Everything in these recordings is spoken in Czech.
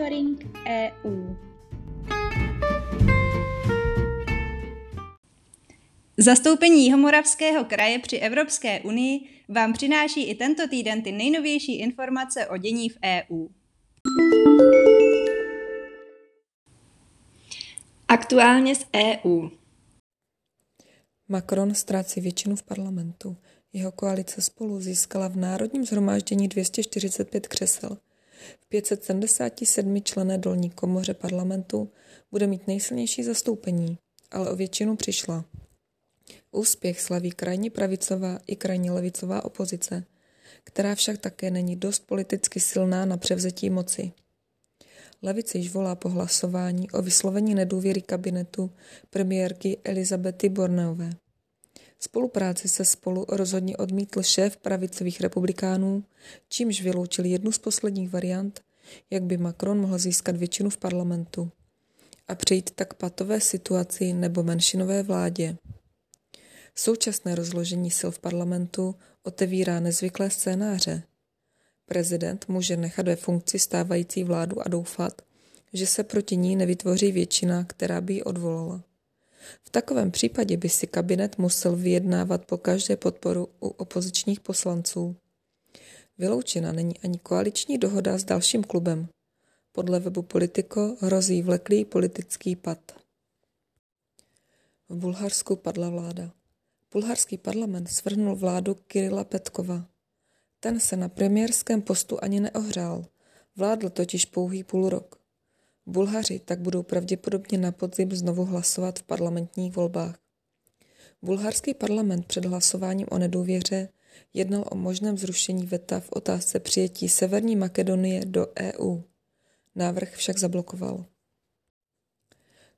Monitoring EU. Zastoupení Jihomoravského kraje při Evropské unii vám přináší i tento týden ty nejnovější informace o dění v EU. Aktuálně z EU. Macron ztrácí většinu v parlamentu. Jeho koalice spolu získala v Národním zhromáždění 245 křesel. V 577 člené dolní komoře parlamentu bude mít nejsilnější zastoupení, ale o většinu přišla. Úspěch slaví krajně pravicová i krajně levicová opozice, která však také není dost politicky silná na převzetí moci. Levice již volá po hlasování o vyslovení nedůvěry kabinetu premiérky Elizabety Borneové. Spolupráci se spolu rozhodně odmítl šéf pravicových republikánů, čímž vyloučil jednu z posledních variant, jak by Macron mohl získat většinu v parlamentu a přejít tak patové situaci nebo menšinové vládě. Současné rozložení sil v parlamentu otevírá nezvyklé scénáře. Prezident může nechat ve funkci stávající vládu a doufat, že se proti ní nevytvoří většina, která by ji odvolala. V takovém případě by si kabinet musel vyjednávat po každé podporu u opozičních poslanců. Vyloučena není ani koaliční dohoda s dalším klubem. Podle webu Politico hrozí vleklý politický pad. V Bulharsku padla vláda. Bulharský parlament svrhnul vládu Kirila Petkova. Ten se na premiérském postu ani neohřál, vládl totiž pouhý půl rok. Bulhaři tak budou pravděpodobně na podzim znovu hlasovat v parlamentních volbách. Bulharský parlament před hlasováním o nedůvěře jednal o možném zrušení veta v otázce přijetí Severní Makedonie do EU. Návrh však zablokoval.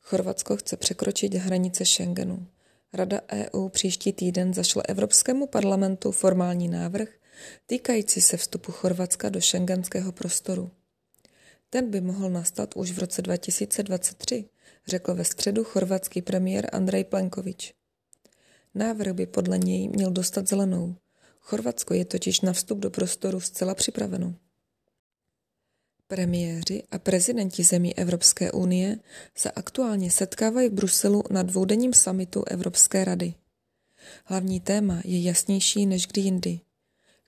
Chorvatsko chce překročit hranice Schengenu. Rada EU příští týden zašle Evropskému parlamentu formální návrh týkající se vstupu Chorvatska do šengenského prostoru. Ten by mohl nastat už v roce 2023, řekl ve středu chorvatský premiér Andrej Plenkovič. Návrh by podle něj měl dostat zelenou. Chorvatsko je totiž na vstup do prostoru zcela připraveno. Premiéři a prezidenti zemí Evropské unie se aktuálně setkávají v Bruselu na dvoudenním samitu Evropské rady. Hlavní téma je jasnější než kdy jindy.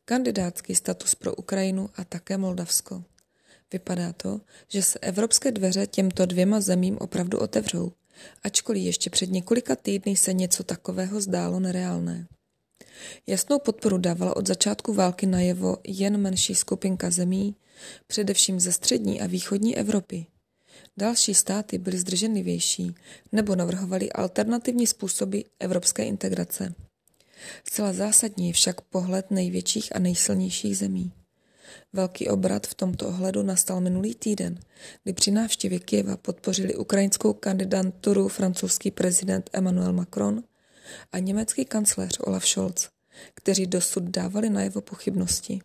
Kandidátský status pro Ukrajinu a také Moldavsko. Vypadá to, že se evropské dveře těmto dvěma zemím opravdu otevřou, ačkoliv ještě před několika týdny se něco takového zdálo nereálné. Jasnou podporu dávala od začátku války najevo jen menší skupinka zemí, především ze střední a východní Evropy. Další státy byly zdrženlivější nebo navrhovaly alternativní způsoby evropské integrace. Zcela zásadní je však pohled největších a nejsilnějších zemí. Velký obrat v tomto ohledu nastal minulý týden, kdy při návštěvě Kieva podpořili ukrajinskou kandidaturu francouzský prezident Emmanuel Macron a německý kancléř Olaf Scholz, kteří dosud dávali najevo pochybnosti.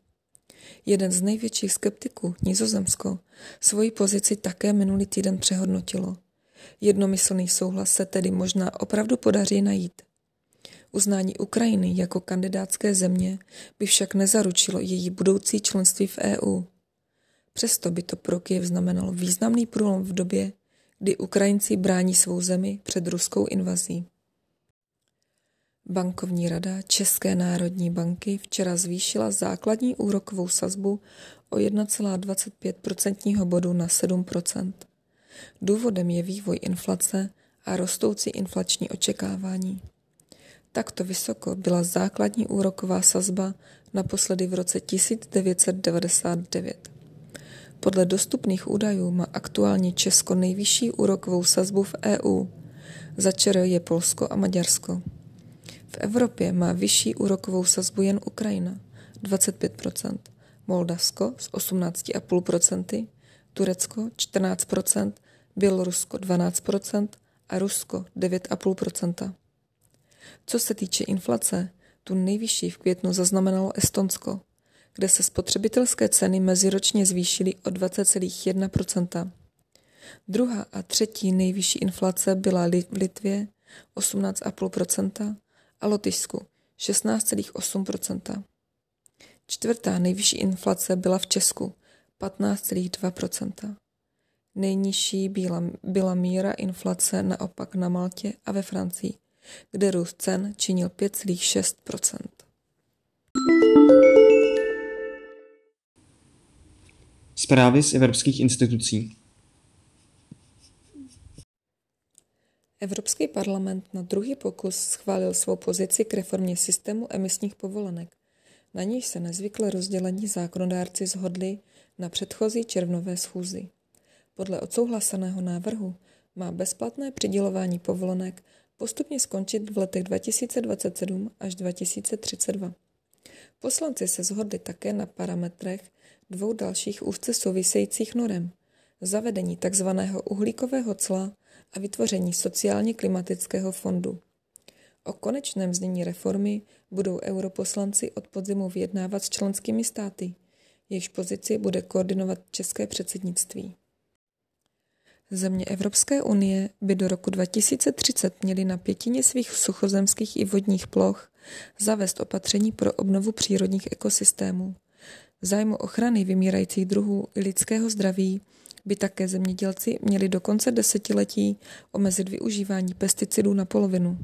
Jeden z největších skeptiků, Nizozemsko, svoji pozici také minulý týden přehodnotilo. Jednomyslný souhlas se tedy možná opravdu podaří najít. Uznání Ukrajiny jako kandidátské země by však nezaručilo její budoucí členství v EU. Přesto by to pro Kiev znamenalo významný průlom v době, kdy Ukrajinci brání svou zemi před ruskou invazí. Bankovní rada České národní banky včera zvýšila základní úrokovou sazbu o 1,25% bodu na 7% Důvodem je vývoj inflace a rostoucí inflační očekávání. Takto vysoko byla základní úroková sazba naposledy v roce 1999. Podle dostupných údajů má aktuálně Česko nejvyšší úrokovou sazbu v EU. Za je Polsko a Maďarsko. V Evropě má vyšší úrokovou sazbu jen Ukrajina 25% Moldavsko s 18,5% Turecko 14% Bělorusko 12% a Rusko 9,5 Co se týče inflace, tu nejvyšší v květnu zaznamenalo Estonsko, kde se spotřebitelské ceny meziročně zvýšily o 20,1% Druhá a třetí nejvyšší inflace byla v Litvě 18,5% a Lotyšsku 16,8% Čtvrtá nejvyšší inflace byla v Česku 15,2% Nejnižší byla, byla míra inflace naopak na Maltě a ve Francii, kde růst cen činil 5,6 Zprávy z evropských institucí. Evropský parlament na druhý pokus schválil svou pozici k reformě systému emisních povolenek. Na níž se nezvykle rozdělení zákonodárci zhodli na předchozí červnové schůzi. Podle odsouhlaseného návrhu má bezplatné přidělování povolenek postupně skončit v letech 2027 až 2032. Poslanci se zhodli také na parametrech dvou dalších úzce souvisejících norem. Zavedení tzv. uhlíkového cla a vytvoření sociálně klimatického fondu. O konečném znění reformy budou europoslanci od podzimu vyjednávat s členskými státy. Jejichž pozici bude koordinovat české předsednictví. Země Evropské unie by do roku 2030 měly na pětině svých suchozemských i vodních ploch zavést opatření pro obnovu přírodních ekosystémů. V zájmu ochrany vymírajících druhů i lidského zdraví by také zemědělci měli do konce desetiletí omezit využívání pesticidů na polovinu.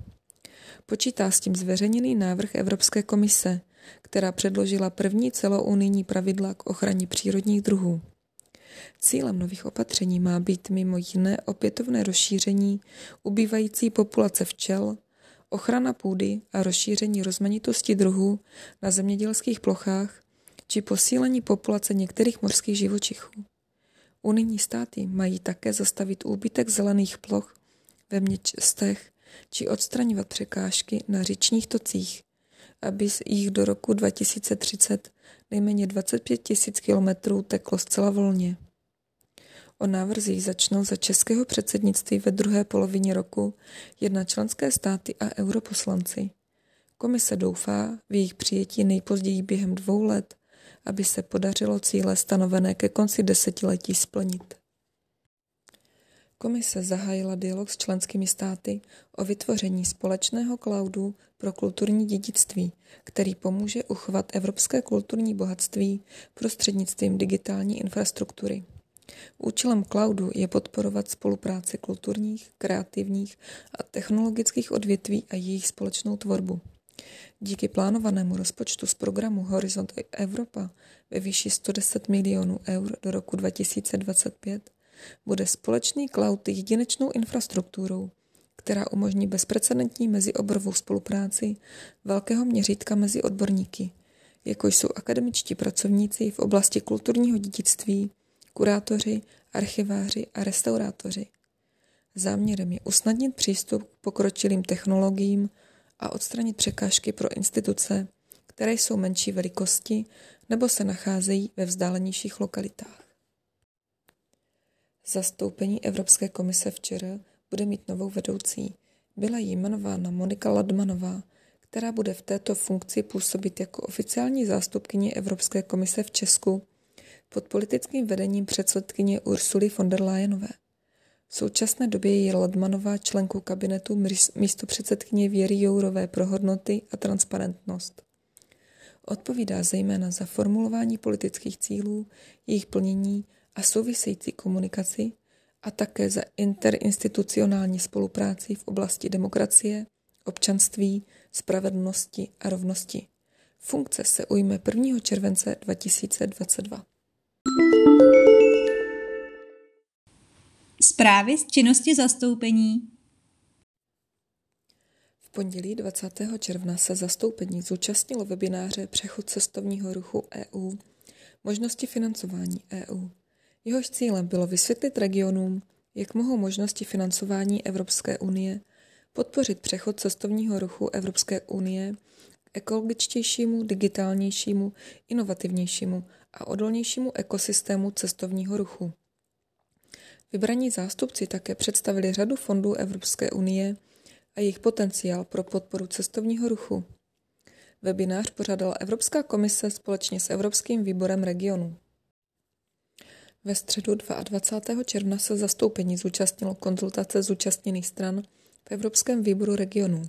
Počítá s tím zveřejněný návrh Evropské komise, která předložila první celounijní pravidla k ochraně přírodních druhů. Cílem nových opatření má být mimo jiné opětovné rozšíření ubývající populace včel, ochrana půdy a rozšíření rozmanitosti druhů na zemědělských plochách či posílení populace některých morských živočichů. Unijní státy mají také zastavit úbytek zelených ploch ve městech či odstraňovat překážky na říčních tocích, aby jich do roku 2030 nejméně 25 tisíc kilometrů teklo zcela volně. O návrzích začnou za českého předsednictví ve druhé polovině roku jedna členské státy a europoslanci. Komise doufá v jejich přijetí nejpozději během dvou let aby se podařilo cíle stanovené ke konci desetiletí splnit. Komise zahájila dialog s členskými státy o vytvoření společného cloudu pro kulturní dědictví, který pomůže uchovat evropské kulturní bohatství prostřednictvím digitální infrastruktury. Účelem cloudu je podporovat spolupráci kulturních, kreativních a technologických odvětví a jejich společnou tvorbu. Díky plánovanému rozpočtu z programu Horizont Evropa ve výši 110 milionů eur do roku 2025 bude společný cloud jedinečnou infrastrukturou, která umožní bezprecedentní mezioborovou spolupráci velkého měřítka mezi odborníky, jako jsou akademičtí pracovníci v oblasti kulturního dědictví, kurátoři, archiváři a restaurátoři. Záměrem je usnadnit přístup k pokročilým technologiím, a odstranit překážky pro instituce, které jsou menší velikosti nebo se nacházejí ve vzdálenějších lokalitách. Zastoupení Evropské komise včera bude mít novou vedoucí. Byla jmenována Monika Ladmanová, která bude v této funkci působit jako oficiální zástupkyně Evropské komise v Česku pod politickým vedením předsedkyně Ursuly von der Leyenové. V současné době je Ladmanová členkou kabinetu místo předsedkyně Věry Jourové pro hodnoty a transparentnost. Odpovídá zejména za formulování politických cílů, jejich plnění a související komunikaci a také za interinstitucionální spolupráci v oblasti demokracie, občanství, spravedlnosti a rovnosti. Funkce se ujme 1. července 2022. Zprávy z činnosti zastoupení. V pondělí 20. června se zastoupení zúčastnilo webináře Přechod cestovního ruchu EU, možnosti financování EU. Jehož cílem bylo vysvětlit regionům, jak mohou možnosti financování Evropské unie podpořit přechod cestovního ruchu Evropské unie k ekologičtějšímu, digitálnějšímu, inovativnějšímu a odolnějšímu ekosystému cestovního ruchu. Vybraní zástupci také představili řadu fondů Evropské unie a jejich potenciál pro podporu cestovního ruchu. Webinář pořádala Evropská komise společně s Evropským výborem regionu. Ve středu 22. června se zastoupení zúčastnilo konzultace zúčastněných stran v Evropském výboru regionu,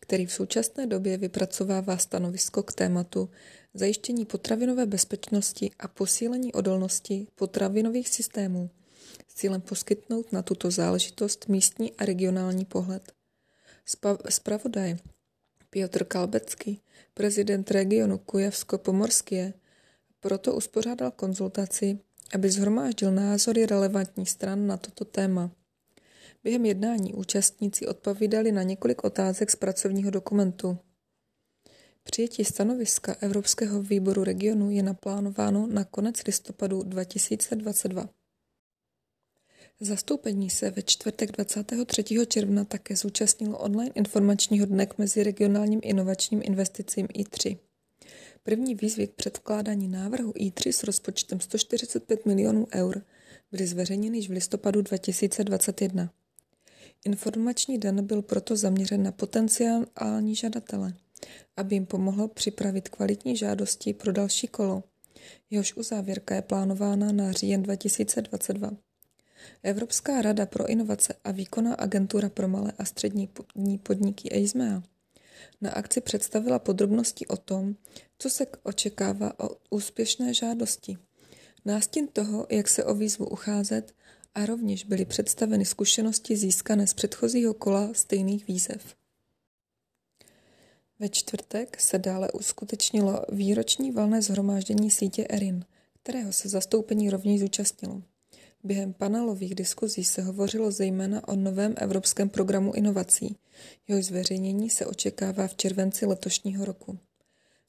který v současné době vypracovává stanovisko k tématu zajištění potravinové bezpečnosti a posílení odolnosti potravinových systémů s cílem poskytnout na tuto záležitost místní a regionální pohled. Spravodaj Piotr Kalbecký, prezident regionu Kujavsko-Pomorskie, proto uspořádal konzultaci, aby zhromáždil názory relevantních stran na toto téma. Během jednání účastníci odpovídali na několik otázek z pracovního dokumentu. Přijetí stanoviska Evropského výboru regionu je naplánováno na konec listopadu 2022. Zastoupení se ve čtvrtek 23. června také zúčastnilo online informačního dne k meziregionálním inovačním investicím I3. První výzvy k předkládání návrhu I3 s rozpočtem 145 milionů eur byly zveřejněny již v listopadu 2021. Informační den byl proto zaměřen na potenciální žadatele, aby jim pomohl připravit kvalitní žádosti pro další kolo. Jehož uzávěrka je plánována na říjen 2022. Evropská rada pro inovace a výkonná agentura pro malé a střední podniky EISMEA na akci představila podrobnosti o tom, co se očekává o úspěšné žádosti. Nástin toho, jak se o výzvu ucházet a rovněž byly představeny zkušenosti získané z předchozího kola stejných výzev. Ve čtvrtek se dále uskutečnilo výroční valné zhromáždění sítě ERIN, kterého se zastoupení rovněž zúčastnilo. Během panelových diskuzí se hovořilo zejména o novém evropském programu inovací. Jeho zveřejnění se očekává v červenci letošního roku.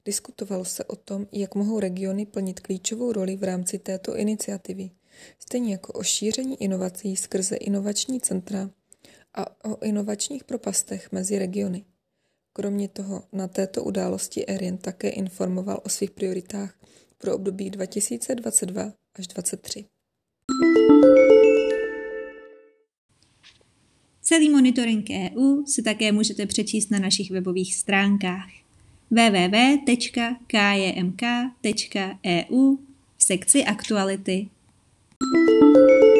Diskutovalo se o tom, jak mohou regiony plnit klíčovou roli v rámci této iniciativy, stejně jako o šíření inovací skrze inovační centra a o inovačních propastech mezi regiony. Kromě toho na této události Erin také informoval o svých prioritách pro období 2022 až 2023. Celý monitoring EU si také můžete přečíst na našich webových stránkách www.kjmk.eu v sekci aktuality. thank you